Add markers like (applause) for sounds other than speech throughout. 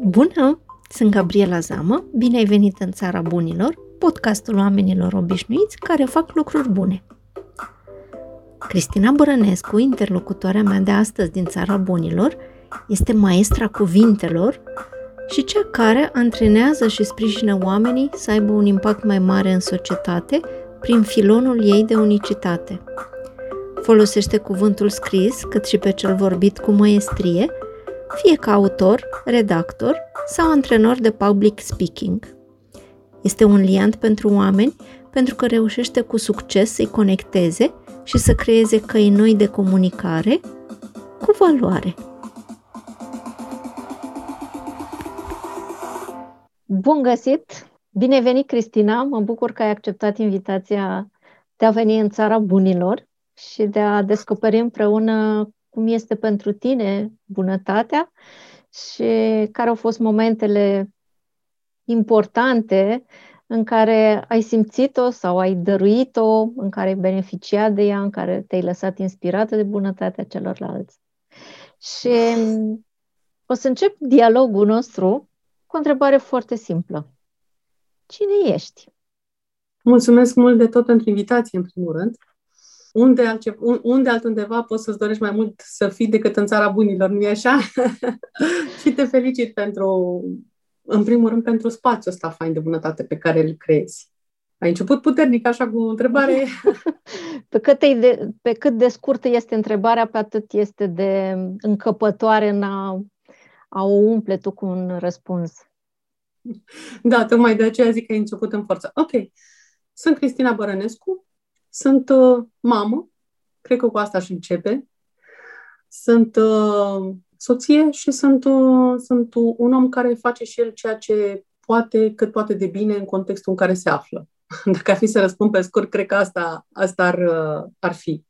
Bună! Sunt Gabriela Zamă, bine ai venit în Țara Bunilor, podcastul oamenilor obișnuiți care fac lucruri bune. Cristina Bărănescu, interlocutoarea mea de astăzi din Țara Bunilor, este maestra cuvintelor și cea care antrenează și sprijină oamenii să aibă un impact mai mare în societate prin filonul ei de unicitate. Folosește cuvântul scris, cât și pe cel vorbit cu măestrie, fie ca autor, redactor sau antrenor de public speaking. Este un liant pentru oameni pentru că reușește cu succes să-i conecteze și să creeze căi noi de comunicare cu valoare. Bun găsit! Bine venit, Cristina! Mă bucur că ai acceptat invitația de a veni în țara bunilor și de a descoperi împreună cum este pentru tine bunătatea și care au fost momentele importante în care ai simțit-o sau ai dăruit-o, în care ai beneficiat de ea, în care te-ai lăsat inspirată de bunătatea celorlalți. Și o să încep dialogul nostru cu o întrebare foarte simplă. Cine ești? Mulțumesc mult de tot pentru invitație, în primul rând unde, altce, unde altundeva poți să-ți dorești mai mult să fii decât în țara bunilor, nu-i așa? (laughs) și te felicit pentru, în primul rând, pentru spațiul ăsta fain de bunătate pe care îl creezi. Ai început puternic așa cu o întrebare. (laughs) pe, cât de, pe cât de scurtă este întrebarea, pe atât este de încăpătoare în a, a o umple tu cu un răspuns. Da, tocmai de aceea zic că ai început în forță. Ok. Sunt Cristina Bărănescu, sunt uh, mamă, cred că cu asta și începe. Sunt uh, soție și sunt, uh, sunt un om care face și el ceea ce poate, cât poate de bine în contextul în care se află. (laughs) Dacă ar fi să răspund pe scurt, cred că asta, asta ar, uh, ar fi.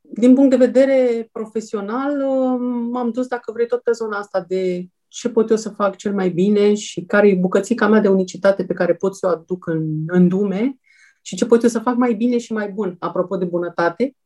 Din punct de vedere profesional, uh, m-am dus, dacă vrei, tot pe zona asta de ce pot eu să fac cel mai bine și care e bucățica mea de unicitate pe care pot să o aduc în, în lume și ce pot eu să fac mai bine și mai bun, apropo de bunătate.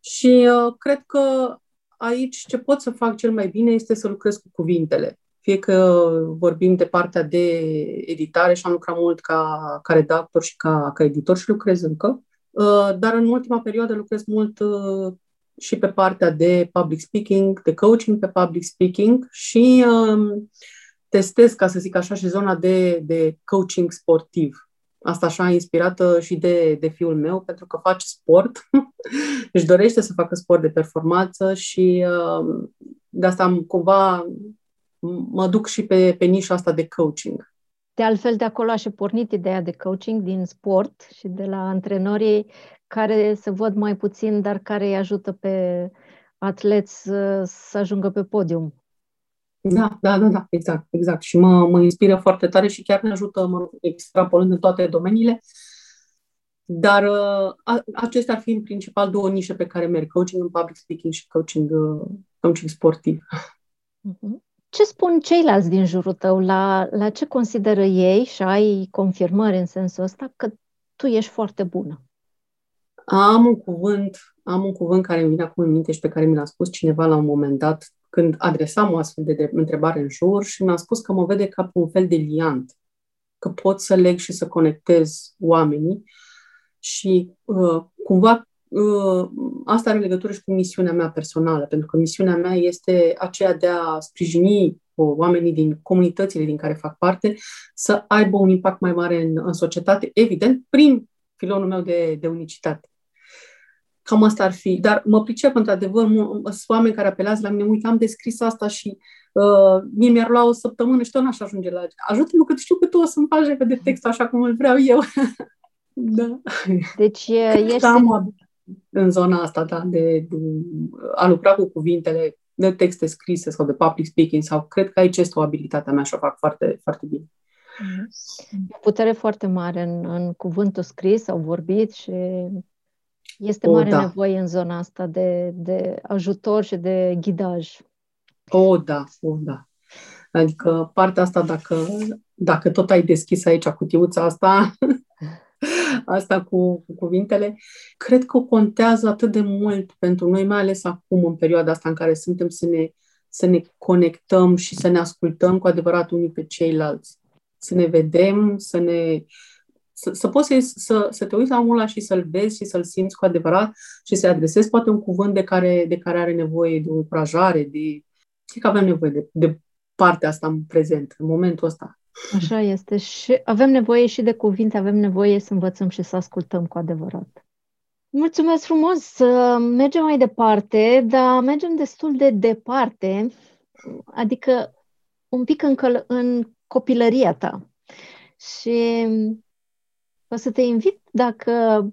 Și uh, cred că aici ce pot să fac cel mai bine este să lucrez cu cuvintele. Fie că vorbim de partea de editare și am lucrat mult ca, ca redactor și ca, ca editor și lucrez încă, uh, dar în ultima perioadă lucrez mult uh, și pe partea de public speaking, de coaching pe public speaking și uh, testez, ca să zic așa, și zona de, de coaching sportiv Asta așa inspirată și de, de fiul meu, pentru că face sport, (laughs) își dorește să facă sport de performanță și uh, de asta am, cumva mă duc și pe, pe nișa asta de coaching. De altfel, de acolo a și pornit ideea de coaching din sport și de la antrenorii care se văd mai puțin, dar care îi ajută pe atleți să, să ajungă pe podium. Da, da, da, da, exact, exact. Și mă, mă inspiră foarte tare și chiar ne ajută, mă extrapolând în toate domeniile. Dar uh, a, acestea ar fi în principal două nișe pe care merg, coaching în public speaking și coaching, uh, coaching sportiv. Mhm. Ce spun ceilalți din jurul tău? La, la ce consideră ei și ai confirmări în sensul ăsta că tu ești foarte bună? Am un cuvânt, am un cuvânt care îmi vine acum în minte și pe care mi l-a spus cineva la un moment dat, când adresam o astfel de întrebare în jur și mi-a spus că mă vede ca pe un fel de liant, că pot să leg și să conectez oamenii și uh, cumva uh, asta are legătură și cu misiunea mea personală, pentru că misiunea mea este aceea de a sprijini uh, oamenii din comunitățile din care fac parte să aibă un impact mai mare în, în societate, evident, prin filonul meu de, de unicitate. Cam asta ar fi. Dar mă pricep, într-adevăr, sunt oameni care apelează la mine, uite, am descris asta și uh, mie mi-ar lua o săptămână și tot n-aș ajunge la... Ajută-mă că știu că tu o să-mi faci de text așa cum îl vreau eu. (laughs) da. Deci ești... Am în zona asta, da, de, de a lucra cu cuvintele de texte scrise sau de public speaking sau cred că aici este o abilitate mea și o fac foarte, foarte bine. E o putere foarte mare în, în cuvântul scris sau vorbit și este o, mare da. nevoie în zona asta de, de ajutor și de ghidaj. O, da, o, da. Adică partea asta, dacă, dacă tot ai deschis aici cutiuța asta, (laughs) asta cu, cu cuvintele, cred că contează atât de mult pentru noi, mai ales acum, în perioada asta în care suntem, să ne să ne conectăm și să ne ascultăm cu adevărat unii pe ceilalți. Să ne vedem, să ne să, să poți să, să, să te uiți la omul ăla și să-l vezi și să-l simți cu adevărat și să-i adresezi poate un cuvânt de care, de care are nevoie, de o încurajare, de... Cred că avem nevoie de, de partea asta în prezent, în momentul ăsta. Așa este. Și avem nevoie și de cuvinte, avem nevoie să învățăm și să ascultăm cu adevărat. Mulțumesc frumos! Mergem mai departe, dar mergem destul de departe, adică un pic încă în copilăria ta. Și o să te invit dacă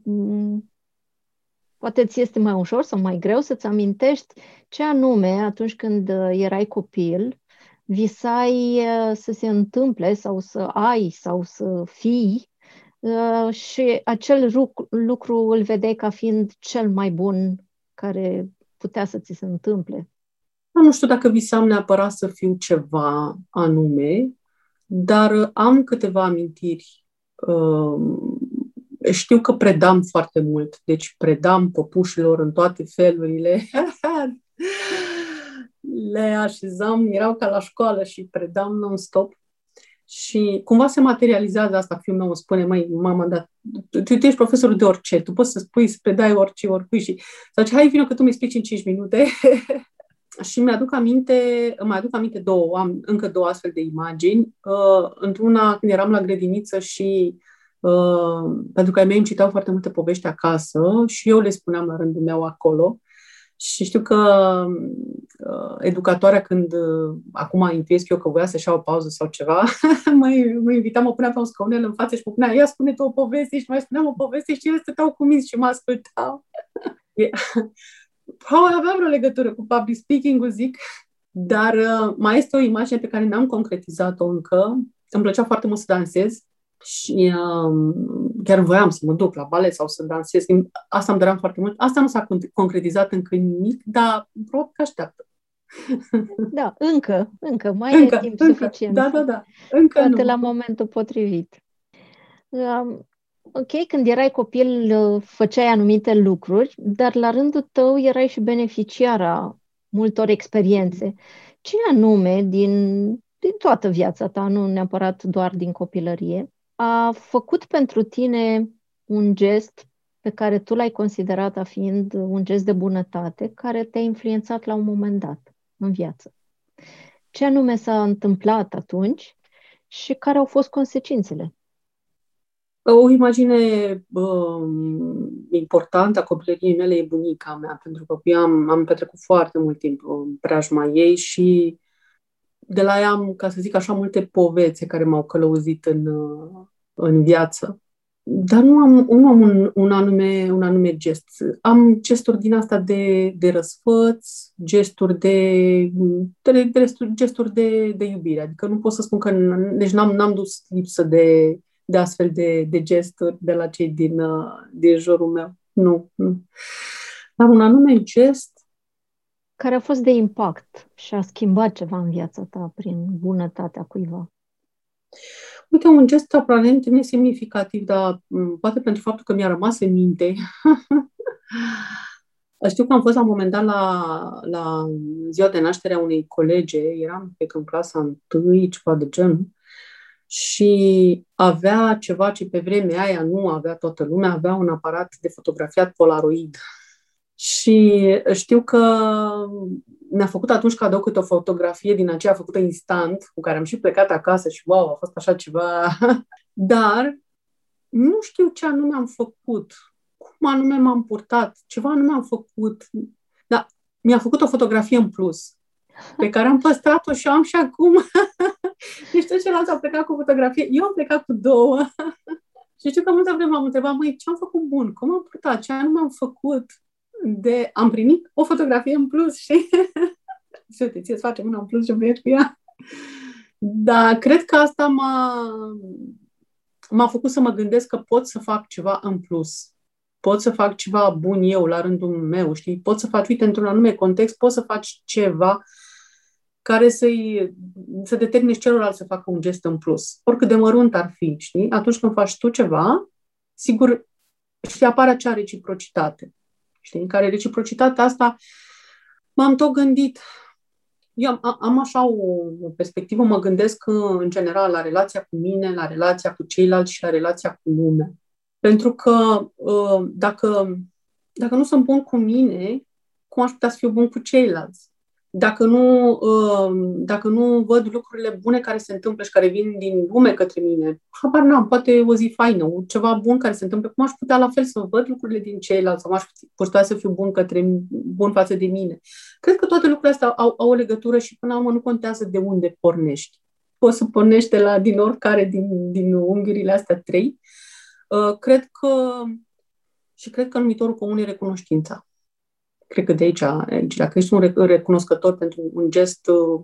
poate ți este mai ușor sau mai greu să-ți amintești ce anume atunci când erai copil visai uh, să se întâmple sau să ai sau să fii uh, și acel lucru îl vedeai ca fiind cel mai bun care putea să ți se întâmple. Nu știu dacă visam neapărat să fiu ceva anume, dar am câteva amintiri. Uh, știu că predam foarte mult, deci predam păpușilor în toate felurile. (laughs) le așezam, erau ca la școală și predam non-stop. Și cumva se materializează asta, fiul meu îmi spune, măi, mama, dar tu, tu ești profesorul de orice, tu poți să spui, să predai orice, oricui și zice, hai vină că tu mi explici în 5 minute. (laughs) și mi-aduc aminte, îmi aduc aminte două, am încă două astfel de imagini. Uh, într-una când eram la grădiniță și uh, pentru că ai mei îmi citau foarte multe povești acasă și eu le spuneam la rândul meu acolo. Și știu că uh, educatoarea, când uh, acum intuiesc eu că voia să-și ia o pauză sau ceva, (laughs) mă, mă invita, mă punea pe un scaunel în față și mă punea, ia spune tu o poveste și mai spuneam o poveste și ele stăteau cu minți și mă ascultau. (laughs) Probabil avea vreo legătură cu public speaking-ul, zic, dar uh, mai este o imagine pe care n-am concretizat-o încă. Îmi plăcea foarte mult să dansez și um, chiar voiam să mă duc la balet sau să dansez. Asta îmi doream foarte mult. Asta nu s-a concretizat încă nimic, dar probabil că așteaptă. Da, încă, încă, mai încă, e timp încă, suficient. Da, da, da. Încă Poate nu. la momentul potrivit. Um, ok, când erai copil uh, făceai anumite lucruri, dar la rândul tău erai și beneficiara multor experiențe. Ce anume din, din toată viața ta, nu neapărat doar din copilărie, a făcut pentru tine un gest pe care tu l-ai considerat a fiind un gest de bunătate, care te-a influențat la un moment dat în viață. Ce anume s-a întâmplat atunci și care au fost consecințele? O imagine uh, importantă a copilăriei mele e bunica mea, pentru că eu am, am petrecut foarte mult timp în preajma ei și de la ea am, ca să zic așa, multe povețe care m-au călăuzit în, în viață. Dar nu am, nu am un, un, anume, un anume gest. Am gesturi din asta de, de răsfăț, gesturi de, de, de gesturi de, de iubire. Adică nu pot să spun că deci n-am, n-am dus lipsă de, de astfel de, de gesturi de la cei din, din jurul meu. Nu, nu. Dar un anume gest care a fost de impact și a schimbat ceva în viața ta prin bunătatea cuiva? Uite, un gest aparent nesemnificativ, dar poate pentru faptul că mi-a rămas în minte. (laughs) Știu că am fost la un moment dat la, la ziua de naștere a unei colege, eram pe în clasa întâi, ceva de genul, și avea ceva ce pe vremea aia nu avea toată lumea, avea un aparat de fotografiat Polaroid. Și știu că mi-a făcut atunci cadou câte o fotografie din aceea făcută instant, cu care am și plecat acasă și wow, a fost așa ceva. (laughs) Dar nu știu ce anume am făcut, cum anume m-am purtat, ceva anume am făcut. Dar mi-a făcut o fotografie în plus, pe care am păstrat-o și o am și acum. (laughs) Nici deci ceilalți au plecat cu fotografie, eu am plecat cu două. (laughs) și știu că multă vreme am întrebat, măi, ce am făcut bun? Cum am purtat? Ce anume am făcut? de am primit o fotografie în plus și (laughs) și uite, ție facem una în plus și vrei cu ea. Dar cred că asta m-a, m-a făcut să mă gândesc că pot să fac ceva în plus. Pot să fac ceva bun eu la rândul meu, știi? Pot să faci, uite, într-un anume context, pot să faci ceva care să-i, să determine celălalt să facă un gest în plus. Oricât de mărunt ar fi, știi? Atunci când faci tu ceva, sigur, și apare acea reciprocitate știi, în care reciprocitatea asta m-am tot gândit eu am, am așa o, o perspectivă, mă gândesc în general la relația cu mine, la relația cu ceilalți și la relația cu lumea. Pentru că uh, dacă, dacă nu sunt bun cu mine, cum aș putea să fiu bun cu ceilalți? Dacă nu, uh, dacă nu văd lucrurile bune care se întâmplă și care vin din lume către mine, habar n-am, poate o zi faină, ceva bun care se întâmplă, cum aș putea la fel să văd lucrurile din ceilalți sau aș putea să fiu bun, către, bun față de mine. Cred că toate lucrurile astea au, au o legătură și până la urmă nu contează de unde pornești. Poți să pornești de la, din oricare din, din unghiurile astea trei. Uh, cred că și cred că numitorul comun e recunoștința cred că de aici, aici dacă ești un recunoscător pentru un gest uh,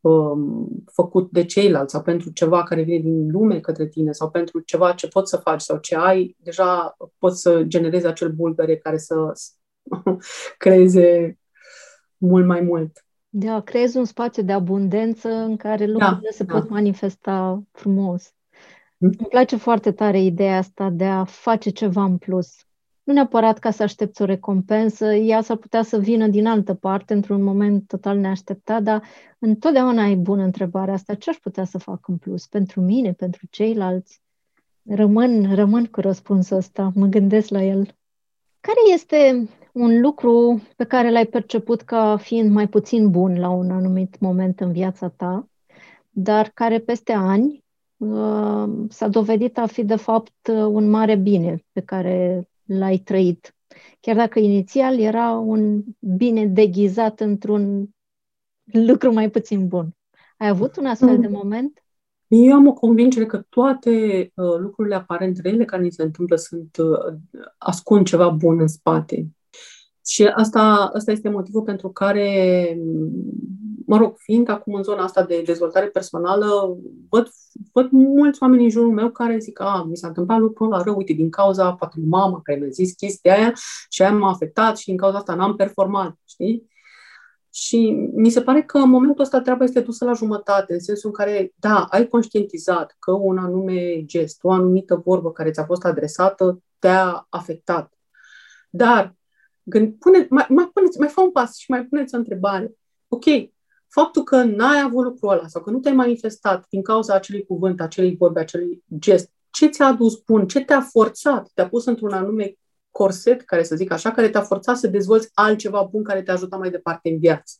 um, făcut de ceilalți sau pentru ceva care vine din lume către tine sau pentru ceva ce poți să faci sau ce ai, deja poți să generezi acel bulgăre care să (laughs) creeze mult mai mult. Da, creezi un spațiu de abundență în care da, lucrurile da, se da. pot manifesta frumos. Mm. Îmi place foarte tare ideea asta de a face ceva în plus nu neapărat ca să aștepți o recompensă, ea s-ar putea să vină din altă parte, într-un moment total neașteptat, dar întotdeauna e bună întrebarea asta, ce aș putea să fac în plus pentru mine, pentru ceilalți? Rămân, rămân cu răspunsul ăsta, mă gândesc la el. Care este un lucru pe care l-ai perceput ca fiind mai puțin bun la un anumit moment în viața ta, dar care peste ani uh, s-a dovedit a fi de fapt un mare bine pe care l-ai trăit. Chiar dacă inițial era un bine deghizat într-un lucru mai puțin bun. Ai avut un astfel de mm. moment? Eu am o convingere că toate uh, lucrurile aparent rele care ni se întâmplă sunt uh, ascund ceva bun în spate. Și asta, asta este motivul pentru care, mă rog, fiind acum în zona asta de dezvoltare personală, văd, văd mulți oameni în jurul meu care zic, a, mi s-a întâmplat lucrul ăla rău, uite, din cauza poate mama care mi-a zis chestia aia și aia m-a afectat și din cauza asta n-am performat, știi? Și mi se pare că în momentul ăsta treaba este dusă la jumătate, în sensul în care, da, ai conștientizat că un anume gest, o anumită vorbă care ți-a fost adresată te-a afectat. Dar Gând, pune, mai, mai, puneți, mai fă un pas și mai puneți o întrebare. Ok, faptul că n-ai avut lucrul ăla sau că nu te-ai manifestat din cauza acelui cuvânt, acelui vorbe, acelui gest, ce ți-a adus bun? Ce te-a forțat? Te-a pus într-un anume corset, care să zic așa, care te-a forțat să dezvolți altceva bun care te-a ajutat mai departe în viață.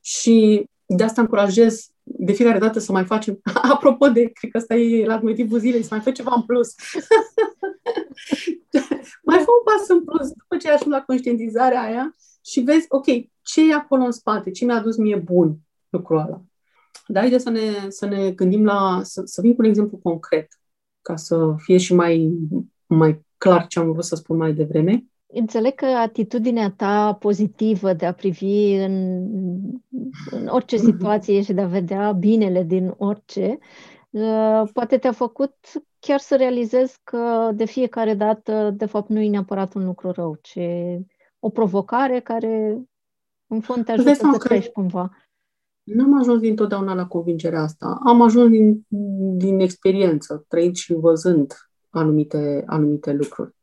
Și de asta încurajez de fiecare dată să mai facem, (laughs) apropo de, cred că ăsta e la motivul zilei, să mai faci ceva în plus. (laughs) mai fă un pas în plus după ce ajung la conștientizarea aia și vezi, ok, ce e acolo în spate, ce mi-a dus mie bun lucrul ăla. Dar haideți să ne, să ne gândim la, să, să vin cu un exemplu concret, ca să fie și mai, mai clar ce am vrut să spun mai devreme. Înțeleg că atitudinea ta pozitivă de a privi în, în orice (laughs) situație și de a vedea binele din orice, uh, poate te-a făcut chiar să realizezi că de fiecare dată, de fapt, nu e neapărat un lucru rău, ci o provocare care, în fond, te ajută să crești cumva. Nu am ajuns dintotdeauna la convingerea asta. Am ajuns din, din experiență, trăind și văzând anumite, anumite lucruri.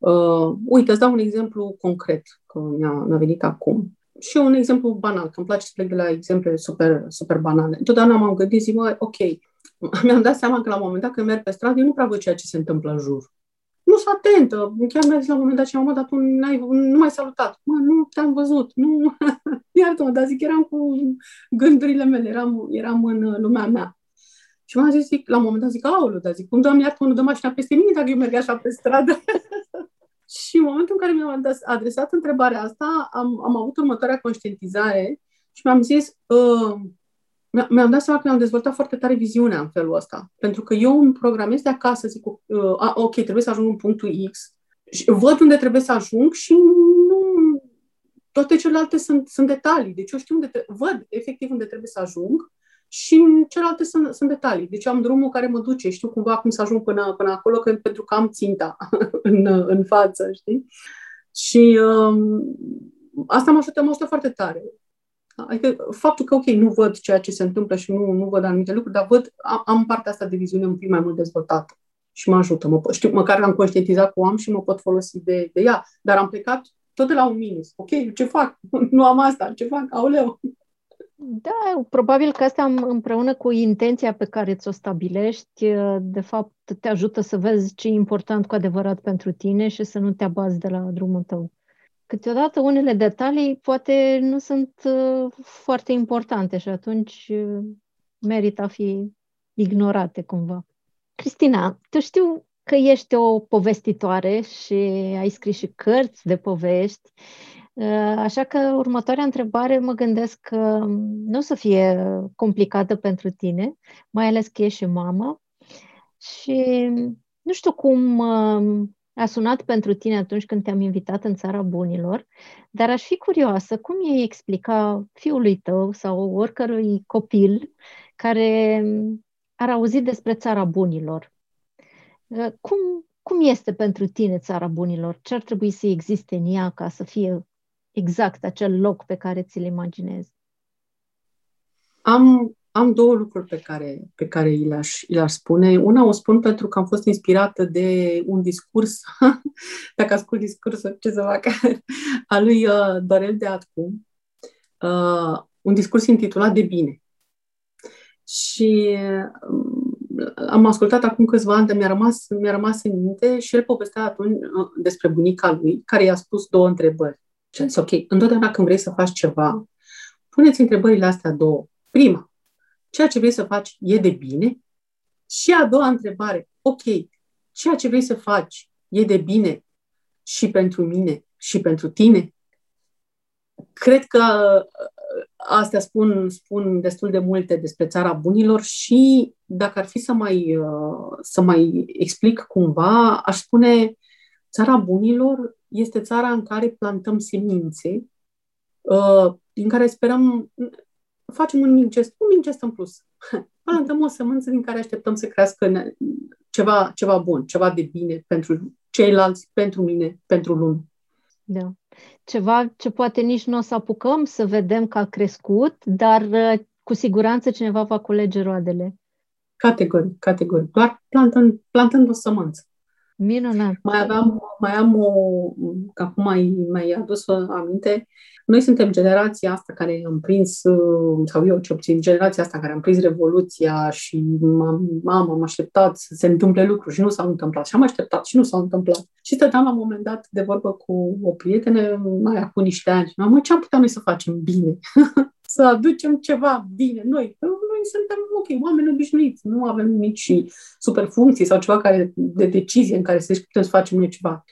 Uh, uite, îți dau un exemplu concret, că mi-a, mi-a venit acum. Și un exemplu banal, că îmi place să plec de la exemple super, super banale. Întotdeauna m-am gândit, zic, mă, ok, (laughs) mi-am dat seama că la un moment dat când merg pe stradă, eu nu prea văd ceea ce se întâmplă în jur. Nu sunt atentă. Chiar mi-a zis la un moment dat și mă, dar tu n-ai, nu m-ai salutat. Mă, nu te-am văzut. Nu, (laughs) iartă-mă, dar zic, eram cu gândurile mele, eram, eram în lumea mea. Și m-a zis, zic, la un moment dat zic, aoleu, dar zic, cum doamne iartă, nu dă mașina peste mine dacă eu merg așa pe stradă? (laughs) și în momentul în care mi-am adresat întrebarea asta, am, am avut următoarea conștientizare și mi-am zis, uh, mi-am dat seama că mi-am dezvoltat foarte tare viziunea în felul ăsta. Pentru că eu îmi programez de acasă, zic, uh, a, ok, trebuie să ajung în punctul X, și văd unde trebuie să ajung și nu... Toate celelalte sunt, sunt detalii. Deci eu știu unde, te, văd efectiv unde trebuie să ajung și celelalte sunt, sunt detalii. Deci am drumul care mă duce, știu cumva cum să ajung până, până acolo, că, pentru că am ținta (laughs) în, în față, știi? Și um, asta mă ajută, mă ajută foarte tare. Adică faptul că, ok, nu văd ceea ce se întâmplă și nu, nu văd anumite lucruri, dar văd, am, am partea asta de viziune un pic mai mult dezvoltată și mă ajută. Mă, știu, măcar am conștientizat cu am și mă pot folosi de, de ea. Dar am plecat tot de la un minus. Ok, ce fac? (laughs) nu am asta, ce fac? Aoleu! Da, probabil că asta împreună cu intenția pe care ți-o stabilești, de fapt te ajută să vezi ce e important cu adevărat pentru tine și să nu te abazi de la drumul tău. Câteodată unele detalii poate nu sunt uh, foarte importante și atunci uh, merită a fi ignorate cumva. Cristina, tu știu că ești o povestitoare și ai scris și cărți de povești Uh, așa că următoarea întrebare mă gândesc că nu o să fie complicată pentru tine, mai ales că ești și mamă. Și nu știu cum uh, a sunat pentru tine atunci când te-am invitat în țara bunilor, dar aș fi curioasă cum ei explica fiului tău sau oricărui copil care ar auzi despre țara bunilor. Uh, cum, cum este pentru tine țara bunilor? Ce ar trebui să existe în ea ca să fie exact acel loc pe care ți-l imaginezi? Am, am două lucruri pe care, pe care le-aș, le-aș spune. Una o spun pentru că am fost inspirată de un discurs, (laughs) dacă ascult discursul, ce să fac, (laughs) al lui uh, Dorel de Atcu, uh, un discurs intitulat De bine. Și um, am ascultat acum câțiva ani, dar mi-a rămas, mi-a rămas în minte și el povestea atunci uh, despre bunica lui, care i-a spus două întrebări. Și zis, ok, întotdeauna când vrei să faci ceva, puneți întrebările astea două. Prima, ceea ce vrei să faci e de bine? Și a doua întrebare, ok, ceea ce vrei să faci e de bine și pentru mine și pentru tine? Cred că uh, astea spun, spun destul de multe despre țara bunilor și dacă ar fi să mai, uh, să mai explic cumva, aș spune țara bunilor este țara în care plantăm semințe, uh, din care sperăm, facem un mic gest, un mic gest în plus. (laughs) Plantăm o sămânță din care așteptăm să crească ceva, ceva bun, ceva de bine pentru ceilalți, pentru mine, pentru lume. Da. Ceva ce poate nici nu o să apucăm să vedem că a crescut, dar uh, cu siguranță cineva va culege roadele. Categoric, categoric. Doar plantând, plantând o sămânță. Minunat. Mai aveam, mai am o, că acum mai, mai adus aminte, noi suntem generația asta care am prins, sau eu ce obțin, generația asta care am prins Revoluția și mama am, am așteptat să se întâmple lucruri și nu s-au întâmplat. Și am așteptat și nu s-au întâmplat. Și stăteam la un moment dat de vorbă cu o prietenă, mai acum niște ani, și mă, ce am putea noi să facem bine? (laughs) să aducem ceva bine noi. Noi suntem, ok, oameni obișnuiți, nu avem nici superfuncții sau ceva care, de decizie în care să zici putem să facem noi ceva.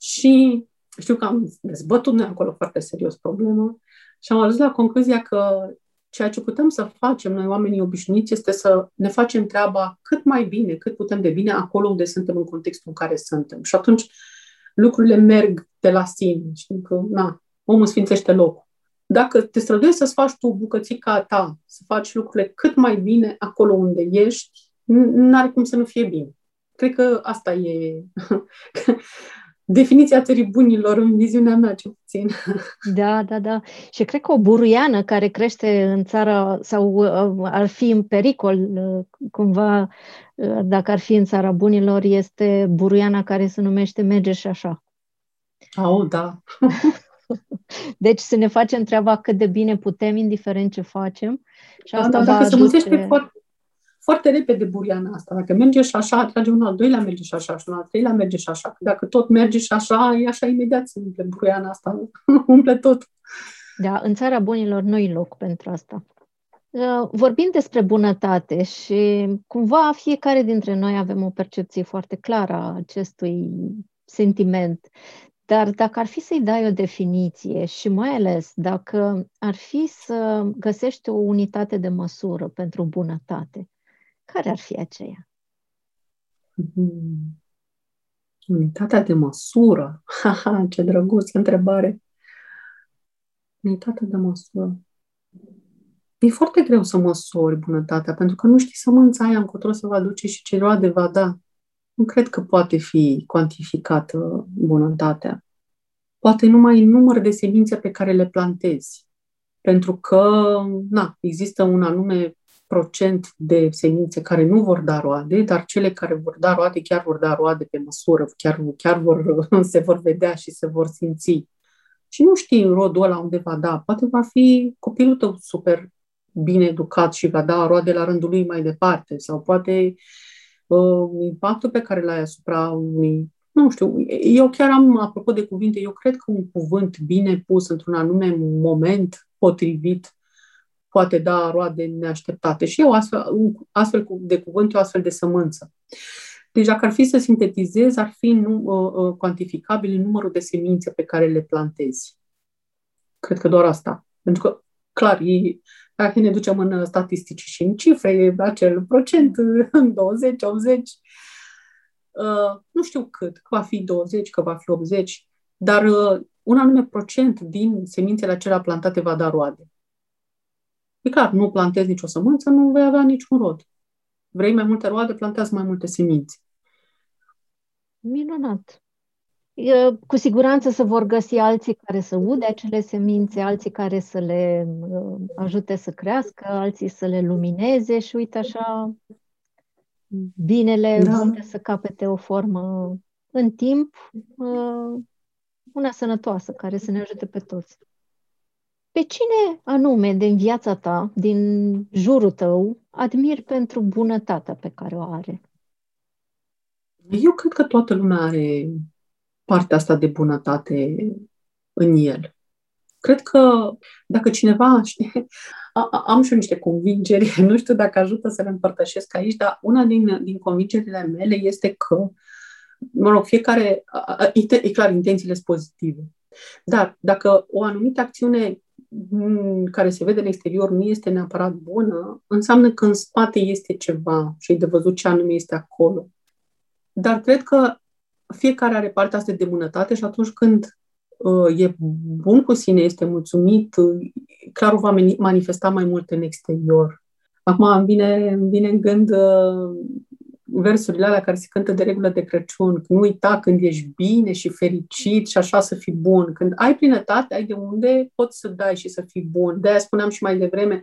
Și știu că am dezbătut noi acolo foarte serios problema și am ajuns la concluzia că ceea ce putem să facem noi, oamenii obișnuiți, este să ne facem treaba cât mai bine, cât putem de bine, acolo unde suntem, în contextul în care suntem. Și atunci lucrurile merg de la sine. Știm că, na, omul sfințește locul dacă te străduiești să-ți faci tu bucățica ta, să faci lucrurile cât mai bine acolo unde ești, n-are cum să nu fie bine. Cred că asta e (laughs) definiția țării bunilor în viziunea mea, ce puțin. (laughs) Da, da, da. Și cred că o buruiană care crește în țara sau uh, ar fi în pericol uh, cumva uh, dacă ar fi în țara bunilor este buruiana care se numește Merge și așa. Au, da. (laughs) (laughs) Deci să ne facem treaba cât de bine putem, indiferent ce facem. Și da, asta da, dacă se mulțește foarte, foarte repede buriana asta. Dacă merge și așa, atrage un al doilea, merge și așa, și un al treilea merge și așa. Dacă tot merge și așa, e așa imediat se umple buriana asta, (laughs) umple tot. Da, în țara bunilor nu e loc pentru asta. Uh, vorbim despre bunătate și cumva fiecare dintre noi avem o percepție foarte clară a acestui sentiment. Dar dacă ar fi să-i dai o definiție și mai ales dacă ar fi să găsești o unitate de măsură pentru bunătate, care ar fi aceea? Hmm. Unitatea de măsură? Ha, ce drăguț întrebare! Unitatea de măsură. E foarte greu să măsori bunătatea, pentru că nu știi sămânța aia încotro să va duce și ce roade va da nu cred că poate fi cuantificată bunătatea. Poate numai număr de semințe pe care le plantezi. Pentru că, na, există un anume procent de semințe care nu vor da roade, dar cele care vor da roade chiar vor da roade pe măsură, chiar, chiar vor, (laughs) se vor vedea și se vor simți. și nu știi rodul ăla unde va da. Poate va fi copilul tău super bine educat și va da roade la rândul lui mai departe sau poate uh, impactul pe care l-ai asupra unui nu știu, eu chiar am, apropo de cuvinte, eu cred că un cuvânt bine pus într-un anume moment potrivit poate da roade neașteptate. Și eu astfel, astfel de cuvânt, o astfel de sămânță. Deci dacă ar fi să sintetizez, ar fi nu, uh, uh, cuantificabil numărul de semințe pe care le plantezi. Cred că doar asta. Pentru că, clar, e, dacă ne ducem în statistici și în cifre, e acel procent în 20, 80, uh, nu știu cât, că va fi 20, că va fi 80, dar uh, un anume procent din semințele acelea plantate va da roade. E clar, nu plantezi nicio sămânță, nu vei avea niciun rod. Vrei mai multe roade, plantează mai multe semințe. Minunat. Cu siguranță se vor găsi alții care să ude acele semințe, alții care să le uh, ajute să crească, alții să le lumineze și uite așa, binele da. poate să capete o formă în timp, uh, una sănătoasă, care să ne ajute pe toți. Pe cine anume din viața ta, din jurul tău, admiri pentru bunătatea pe care o are? Eu cred că toată lumea are partea asta de bunătate în el. Cred că dacă cineva, știe, am și eu niște convingeri, (laughs) nu știu dacă ajută să le împărtășesc aici, dar una din, din convingerile mele este că, mă rog, fiecare, e clar, intențiile sunt pozitive. Dar dacă o anumită acțiune care se vede în exterior nu este neapărat bună, înseamnă că în spate este ceva și e de văzut ce anume este acolo. Dar cred că fiecare are partea asta de bunătate și atunci când uh, e bun cu sine, este mulțumit, uh, clar o va manifesta mai mult în exterior. Acum îmi vine, îmi vine în gând uh, versurile alea care se cântă de regulă de Crăciun, nu uita când ești bine și fericit și așa să fii bun. Când ai plinătate, ai de unde poți să dai și să fii bun. De-aia spuneam și mai devreme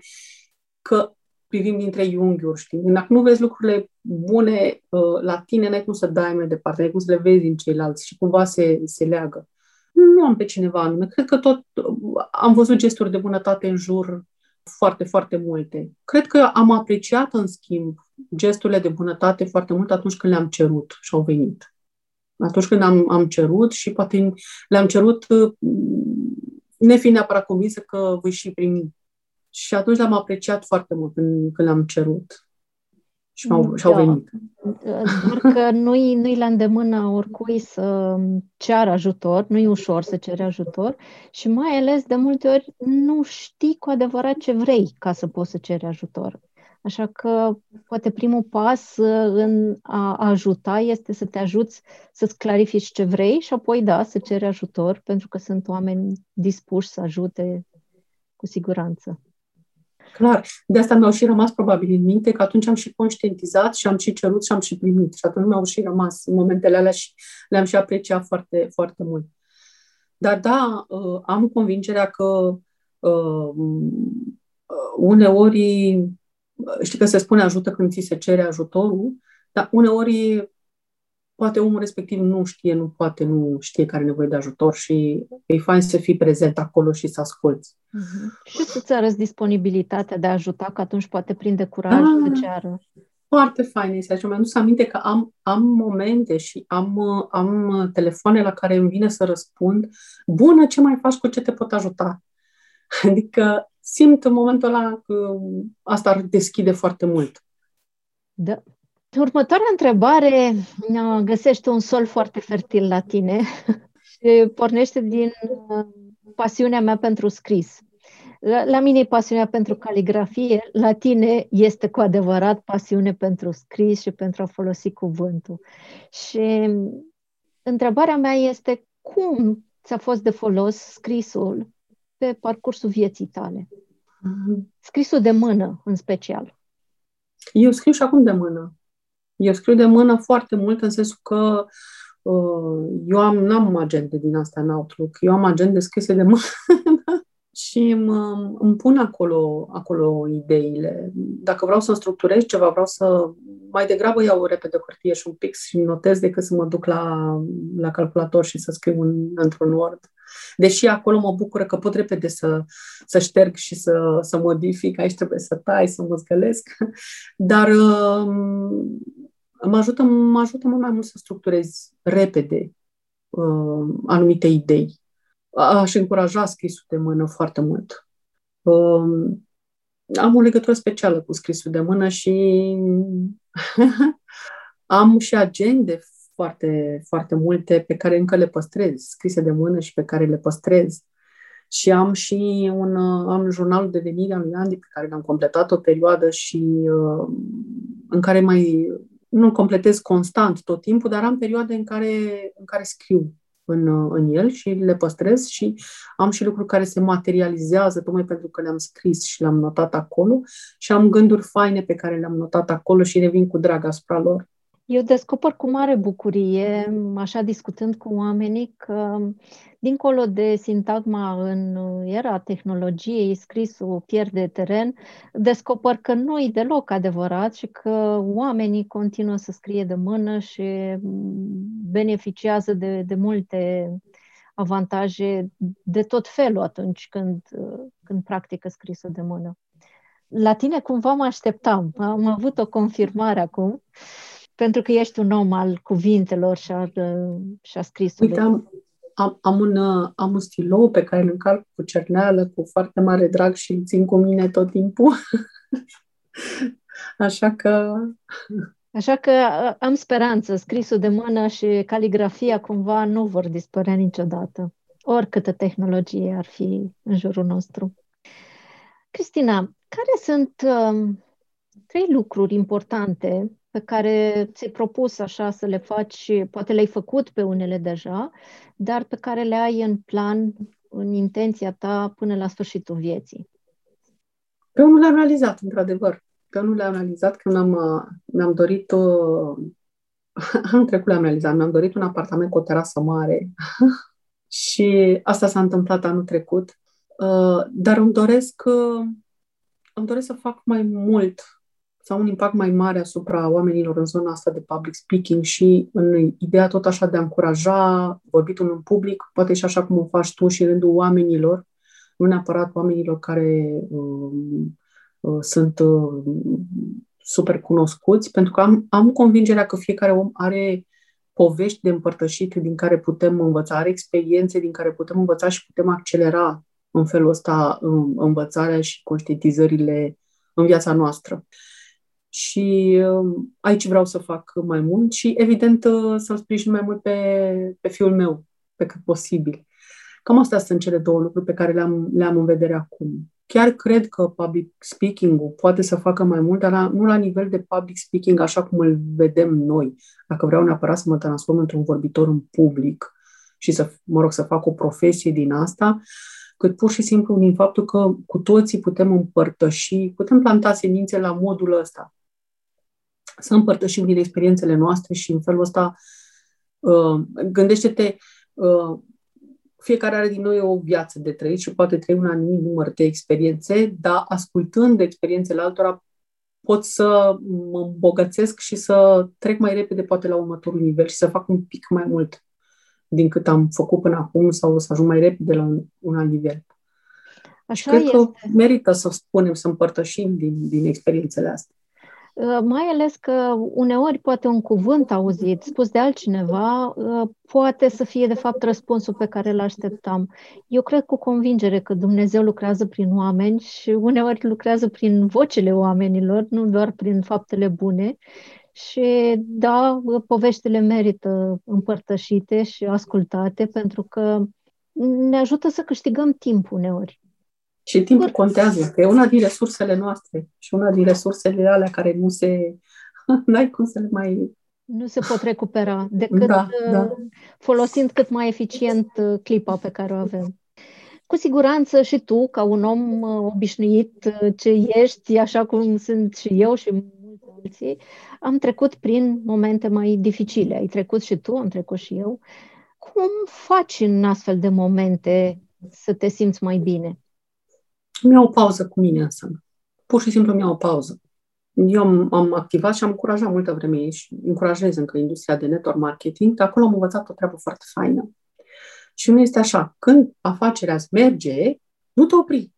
că privim dintre iunghiuri, știi? Dacă nu vezi lucrurile bune uh, la tine, n-ai cum să dai mai departe, n-ai cum să le vezi în ceilalți și cumva se, se leagă. Nu am pe cineva anume. Cred că tot uh, am văzut gesturi de bunătate în jur foarte, foarte multe. Cred că am apreciat, în schimb, gesturile de bunătate foarte mult atunci când le-am cerut și au venit. Atunci când am, am cerut și poate le-am cerut uh, nefiind neapărat convinsă că voi și primi. Și atunci le-am apreciat foarte mult când, când le-am cerut. Și, au și au da. venit. (laughs) Doar că nu-i, nu-i la îndemână oricui să ceară ajutor, nu-i ușor să cere ajutor și mai ales de multe ori nu știi cu adevărat ce vrei ca să poți să ceri ajutor. Așa că poate primul pas uh, în a ajuta este să te ajuți să-ți clarifici ce vrei și apoi, da, să ceri ajutor, pentru că sunt oameni dispuși să ajute cu siguranță. Clar. De asta mi-au și rămas probabil în minte că atunci am și conștientizat și am și cerut și am și primit. Și atunci mi-au și rămas în momentele alea și le-am și apreciat foarte, foarte mult. Dar da, uh, am convingerea că uh, uneori, știi că se spune ajută când ți se cere ajutorul, dar uneori poate omul respectiv nu știe, nu poate, nu știe care are nevoie de ajutor și e fain să fii prezent acolo și să asculți. Uh-huh. Și să-ți arăți disponibilitatea de a ajuta, că atunci poate prinde curaj ah, să ceară. Foarte fain este așa. Mi-am aminte că am, am momente și am, am telefoane la care îmi vine să răspund bună, ce mai faci, cu ce te pot ajuta? (laughs) Adică simt în momentul ăla că asta ar deschide foarte mult. Da. Următoarea întrebare găsește un sol foarte fertil la tine (laughs) și pornește din uh, pasiunea mea pentru scris. La, la mine e pasiunea pentru caligrafie, la tine este cu adevărat pasiune pentru scris și pentru a folosi cuvântul. Și întrebarea mea este cum ți-a fost de folos scrisul pe parcursul vieții tale? Mhm. Scrisul de mână, în special. Eu scriu și acum de mână. Eu scriu de mână foarte mult în sensul că uh, eu am, n-am agende din asta în Outlook. Eu am agende scrise de mână. (laughs) și îmi, îmi pun acolo, acolo ideile. Dacă vreau să structurez ceva, vreau să mai degrabă iau repede hârtie și un pix și notez decât să mă duc la, la calculator și să scriu în, într-un Word. Deși acolo mă bucură că pot repede să, să șterg și să, să modific, aici trebuie să tai, să mă zgălesc, dar um, mă ajută, mă ajută mult mai mult să structurez repede uh, anumite idei. Aș încuraja scrisul de mână foarte mult. Uh, am o legătură specială cu scrisul de mână și (laughs) am și agende foarte, foarte multe pe care încă le păstrez, scrise de mână și pe care le păstrez. Și am și un am jurnalul de venire al lui Andy pe care l-am completat o perioadă și uh, în care mai nu completez constant tot timpul, dar am perioade în care, în care scriu în, în el și le păstrez și am și lucruri care se materializează tocmai pentru că le-am scris și le-am notat acolo și am gânduri faine pe care le-am notat acolo și revin cu drag asupra lor. Eu descoper cu mare bucurie, așa discutând cu oamenii, că dincolo de sintagma în era tehnologiei, scrisul pierde teren, descoper că nu e deloc adevărat și că oamenii continuă să scrie de mână și beneficiază de, de multe avantaje de tot felul atunci când, când practică scrisul de mână. La tine cumva mă așteptam. Am avut o confirmare acum pentru că ești un om al cuvintelor și, al, și a scrisului. Uite, am, am, am, un, am un stilou pe care îl încarc cu cerneală, cu foarte mare drag și îl țin cu mine tot timpul. (laughs) Așa că... Așa că am speranță, scrisul de mână și caligrafia cumva nu vor dispărea niciodată, oricâtă tehnologie ar fi în jurul nostru. Cristina, care sunt uh, trei lucruri importante pe care ți-ai propus așa să le faci, poate le-ai făcut pe unele deja, dar pe care le ai în plan, în intenția ta până la sfârșitul vieții? Pe unul le-am realizat, într-adevăr. Pe unul le-am realizat când am, mi-am dorit uh, (laughs) am trecut le-am realizat, mi-am dorit un apartament cu o terasă mare (laughs) și asta s-a întâmplat anul trecut. Uh, dar îmi doresc, uh, îmi doresc să fac mai mult sau un impact mai mare asupra oamenilor în zona asta de public speaking și în ideea tot așa de a încuraja vorbitul în public, poate și așa cum o faci tu și în rândul oamenilor, nu neapărat oamenilor care um, uh, sunt uh, super cunoscuți, pentru că am, am convingerea că fiecare om are povești de împărtășit din care putem învăța, are experiențe din care putem învăța și putem accelera în felul ăsta învățarea și conștientizările în viața noastră și um, aici vreau să fac mai mult și, evident, uh, să-l sprijin mai mult pe, pe fiul meu, pe cât posibil. Cam astea sunt cele două lucruri pe care le-am, le-am în vedere acum. Chiar cred că public speaking-ul poate să facă mai mult, dar la, nu la nivel de public speaking așa cum îl vedem noi. Dacă vreau neapărat să mă transform într-un vorbitor în public și să, mă rog, să fac o profesie din asta, cât pur și simplu din faptul că cu toții putem împărtăși, putem planta semințe la modul ăsta să împărtășim din experiențele noastre și în felul ăsta uh, gândește-te, uh, fiecare are din noi o viață de trăit și poate trăi un anumit număr de experiențe, dar ascultând experiențele altora pot să mă îmbogățesc și să trec mai repede poate la următorul nivel și să fac un pic mai mult din cât am făcut până acum sau să ajung mai repede la un, un alt nivel. Așa și cred este. că merită să spunem, să împărtășim din, din experiențele astea. Uh, mai ales că uneori poate un cuvânt auzit, spus de altcineva, uh, poate să fie de fapt răspunsul pe care îl așteptam. Eu cred cu convingere că Dumnezeu lucrează prin oameni și uneori lucrează prin vocile oamenilor, nu doar prin faptele bune. Și da, poveștile merită împărtășite și ascultate pentru că ne ajută să câștigăm timp uneori. Și timpul contează, că e una din resursele noastre și una din resursele alea care nu se... (laughs) n-ai cum să le mai... Nu se pot recupera decât da, da. Uh, folosind cât mai eficient uh, clipa pe care o avem. Cu siguranță și tu, ca un om uh, obișnuit ce ești, așa cum sunt și eu și mulți alții, am trecut prin momente mai dificile. Ai trecut și tu, am trecut și eu. Cum faci în astfel de momente să te simți mai bine? Mi-au o pauză cu mine însă. Pur și simplu mi-au o pauză. Eu am, am activat și am încurajat multă vreme și încurajez încă industria de network marketing. De acolo am învățat o treabă foarte faină. Și nu este așa. Când afacerea îți merge, nu te opri.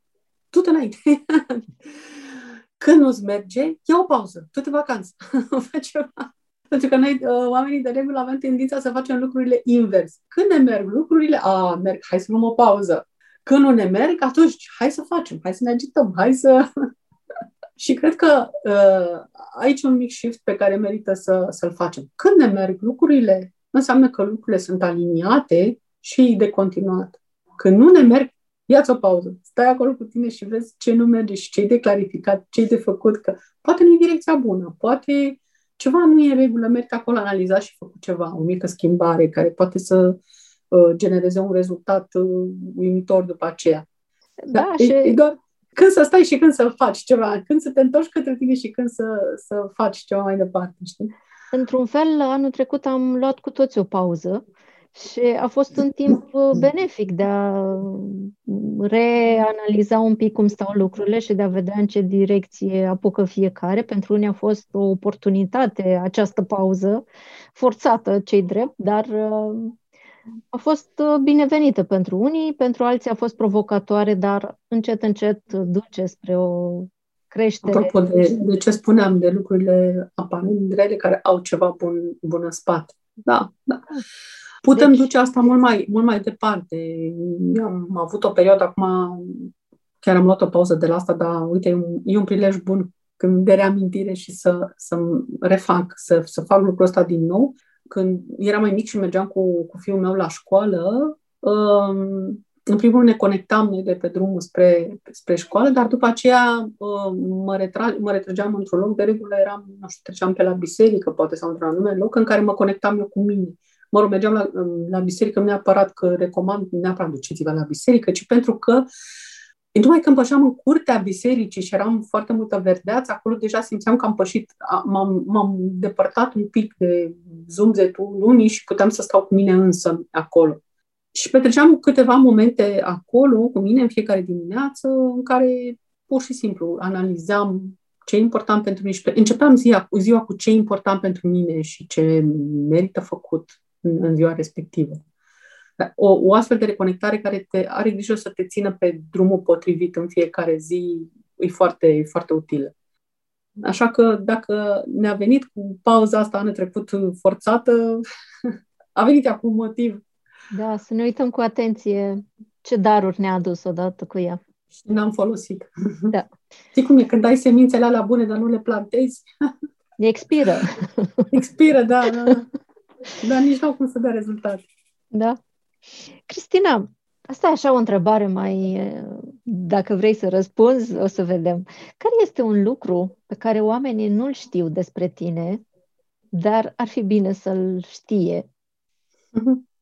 Tu te înainte. (laughs) Când nu-ți merge, ia o pauză. Tu te vacanță. (laughs) Fă ceva. Pentru că noi, uh, oamenii de regulă, avem tendința să facem lucrurile invers. Când ne merg lucrurile, a, merg, hai să luăm o pauză. Când nu ne merg, atunci hai să facem, hai să ne agităm, hai să... (laughs) și cred că uh, aici un mic shift pe care merită să, să-l facem. Când ne merg lucrurile, înseamnă că lucrurile sunt aliniate și de continuat. Când nu ne merg, ia-ți o pauză, stai acolo cu tine și vezi ce nu merge și ce e de clarificat, ce e de făcut, că poate nu e direcția bună, poate ceva nu e în regulă, mergi acolo, analizat și făcut ceva, o mică schimbare care poate să uh, genereze un rezultat uh, uimitor după aceea. Da, da și... e, e doar când să stai și când să faci ceva, când să te întorci către tine și când să, să faci ceva mai departe, știi? Într-un fel, anul trecut am luat cu toți o pauză și a fost un timp uh, benefic de a reanaliza un pic cum stau lucrurile și de a vedea în ce direcție apucă fiecare. Pentru unii a fost o oportunitate această pauză, forțată cei drept, dar uh, a fost uh, binevenită pentru unii, pentru alții a fost provocatoare, dar încet, încet duce spre o creștere. Apropo de, de ce spuneam, de lucrurile aparent rele care au ceva bun, bun în spate. Da, da. da. Putem deci... duce asta mult mai, mult mai departe. Eu am avut o perioadă acum, chiar am luat o pauză de la asta, dar uite, e un, e un prilej bun când de reamintire și să, să refac, să, să fac lucrul ăsta din nou. Când eram mai mic și mergeam cu, cu fiul meu la școală, um, în primul rând ne conectam noi de pe drumul spre, spre școală, dar după aceea um, mă, retra, mă retrăgeam într-un loc, de regulă eram, nu știu, treceam pe la biserică, poate, sau într-un anume loc, în care mă conectam eu cu mine. Mă rog, mergeam la, la biserică, nu neapărat că recomand, neapărat duceți-vă la biserică, ci pentru că numai când pășeam în curtea bisericii și eram foarte multă verdeață, acolo deja simțeam că am pășit, m-am, m-am depărtat un pic de zumzetul lumii și puteam să stau cu mine însă acolo. Și petreceam câteva momente acolo cu mine în fiecare dimineață în care pur și simplu analizam ce e important pentru mine și începeam ziua, ziua cu ce e important pentru mine și ce merită făcut în, în ziua respectivă. O, o astfel de reconectare care te are grijă să te țină pe drumul potrivit în fiecare zi e foarte, e foarte utilă. Așa că dacă ne-a venit cu pauza asta anul trecut forțată, (laughs) a venit acum motiv. Da, să ne uităm cu atenție ce daruri ne-a adus odată cu ea. Și n-am folosit. (laughs) Da. Știi cum e? Când ai semințele alea bune, dar nu le plantezi? (laughs) Expiră. Expiră, da, da. Dar nici nu au cum să dea rezultate. Da. Cristina, asta e așa o întrebare mai, dacă vrei să răspunzi, o să vedem. Care este un lucru pe care oamenii nu-l știu despre tine, dar ar fi bine să-l știe? Mm-hmm.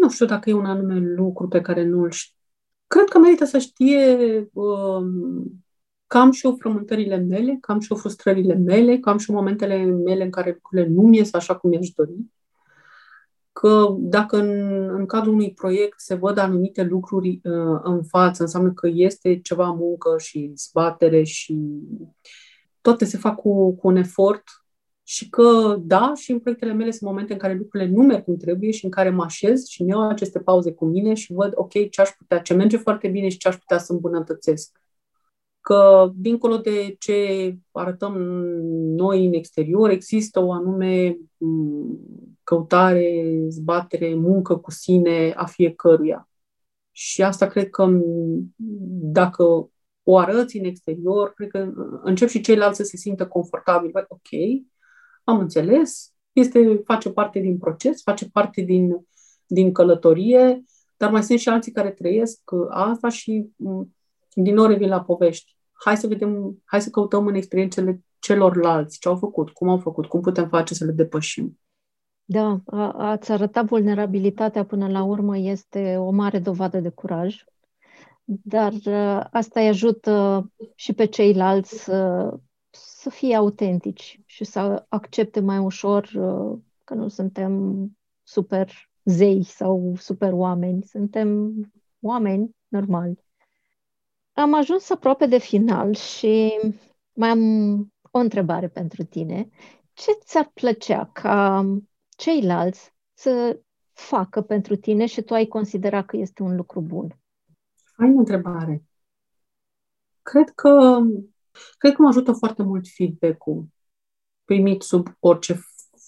Nu știu dacă e un anume lucru pe care nu-l știu. Cred că merită să știe um, cam și eu frământările mele, cam și eu frustrările mele, cam și momentele mele în care lucrurile nu mi ies așa cum mi-aș dori. Că dacă în, în cadrul unui proiect se văd anumite lucruri uh, în față, înseamnă că este ceva muncă și zbatere și toate se fac cu, cu un efort și că, da, și în proiectele mele sunt momente în care lucrurile nu merg cum trebuie și în care mă așez și îmi iau aceste pauze cu mine și văd, ok, ce aș putea, ce merge foarte bine și ce aș putea să îmbunătățesc că, dincolo de ce arătăm noi în exterior, există o anume căutare, zbatere, muncă cu sine a fiecăruia. Și asta cred că dacă o arăți în exterior, cred că încep și ceilalți să se simtă confortabil. Băi, ok, am înțeles, este, face parte din proces, face parte din, din călătorie, dar mai sunt și alții care trăiesc asta și din nou revin la povești. Hai să vedem, hai să căutăm în experiențele celorlalți, ce au făcut, cum au făcut, cum putem face să le depășim. Da, a, ați arătat vulnerabilitatea până la urmă este o mare dovadă de curaj, dar a, asta îi ajută și pe ceilalți să, să fie autentici și să accepte mai ușor a, că nu suntem super zei sau super oameni, suntem oameni normali. Am ajuns aproape de final și mai am o întrebare pentru tine. Ce ți-ar plăcea ca ceilalți să facă pentru tine și tu ai considera că este un lucru bun? Faină întrebare. Cred că, cred că mă ajută foarte mult feedback-ul primit sub orice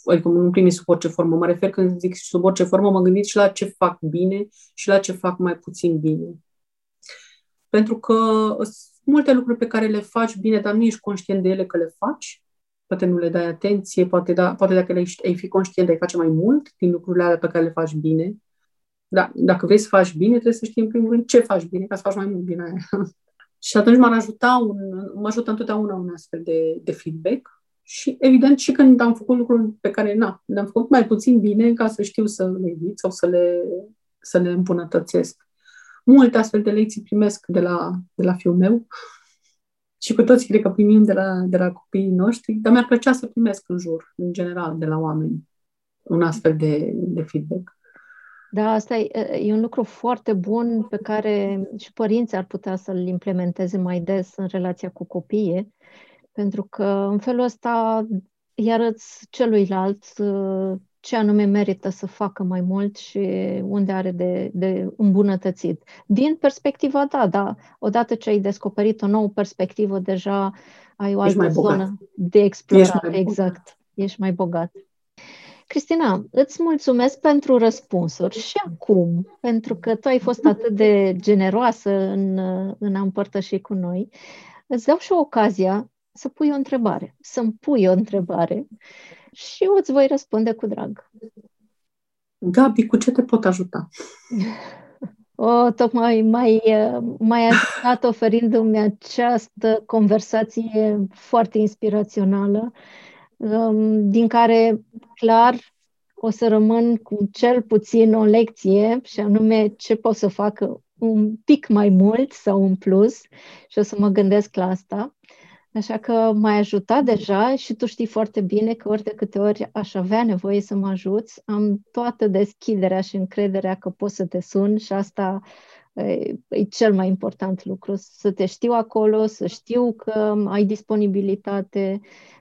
adică nu primit sub orice formă. Mă refer când zic sub orice formă, mă gândit și la ce fac bine și la ce fac mai puțin bine. Pentru că sunt multe lucruri pe care le faci bine, dar nu ești conștient de ele că le faci. Poate nu le dai atenție, poate, da, poate dacă le ai fi conștient, ai face mai mult din lucrurile alea pe care le faci bine. Da, dacă vrei să faci bine, trebuie să știi în primul rând ce faci bine, ca să faci mai mult bine aia. (laughs) și atunci m-ar ajuta un, mă ajută întotdeauna un astfel de, de feedback și, evident, și când am făcut lucruri pe care, na, le-am făcut mai puțin bine ca să știu să le evit sau să le, să le îmbunătățesc. Multe astfel de lecții primesc de la, de la fiul meu și cu toți cred că primim de la, de la copiii noștri, dar mi-ar plăcea să primesc în jur, în general, de la oameni, un astfel de, de feedback. Da, asta e, e un lucru foarte bun pe care și părinții ar putea să-l implementeze mai des în relația cu copiii, pentru că în felul ăsta îi arăți celuilalt uh, ce anume merită să facă mai mult și unde are de, de îmbunătățit. Din perspectiva, da, da, odată ce ai descoperit o nouă perspectivă, deja ai o altă zonă de explorat. Ești exact, ești mai bogat. Cristina, îți mulțumesc pentru răspunsuri și acum, pentru că tu ai fost atât de generoasă în, în a împărtăși cu noi. Îți dau și o ocazia să pui o întrebare, să-mi pui o întrebare și eu îți voi răspunde cu drag. Gabi, cu ce te pot ajuta? (laughs) O, tocmai mai, mai ajutat oferindu-mi această conversație foarte inspirațională, um, din care clar o să rămân cu cel puțin o lecție, și anume ce pot să fac un pic mai mult sau un plus și o să mă gândesc la asta. Așa că m-ai ajutat deja și tu știi foarte bine că ori de câte ori aș avea nevoie să mă ajuți, am toată deschiderea și încrederea că pot să te sun și asta e, e cel mai important lucru, să te știu acolo, să știu că ai disponibilitate,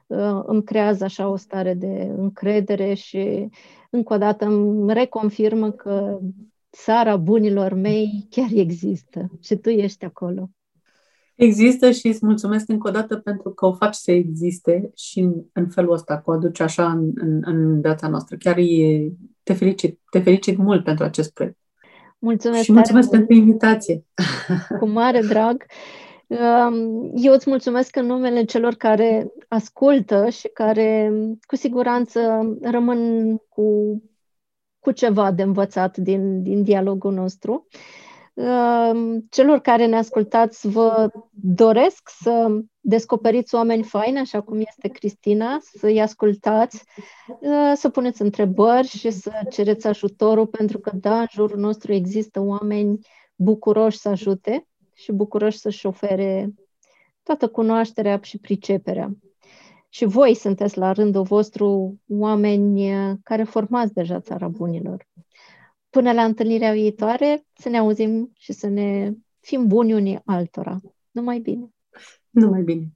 ă, îmi creează așa o stare de încredere și încă o dată îmi reconfirmă că țara bunilor mei chiar există și tu ești acolo. Există și îți mulțumesc încă o dată pentru că o faci să existe și în, în felul ăsta, cu o aduci așa în, în, în viața noastră. Chiar e, te felicit, te felicit mult pentru acest proiect. Mulțumesc și mulțumesc pentru invitație. (laughs) Cu mare drag. Um, eu îți mulțumesc în numele celor care ascultă și care cu siguranță rămân cu, cu ceva de învățat din, din dialogul nostru. Uh, Ehm, celor care ne ascultați, vă doresc să descoperiți oameni faini, așa cum este Cristina, să-i ascultați, eh, să puneți întrebări și să cereți ajutorul, pentru că, da, în jurul nostru există oameni bucuroși să ajute și bucuroși să-și ofere toată cunoașterea și priceperea. Și voi sunteți la rândul vostru oameni eh, care formați deja țara bunilor. Până la întâlnirea viitoare, să ne auzim și să ne fim buni unii altora. Numai bine! Numai bine!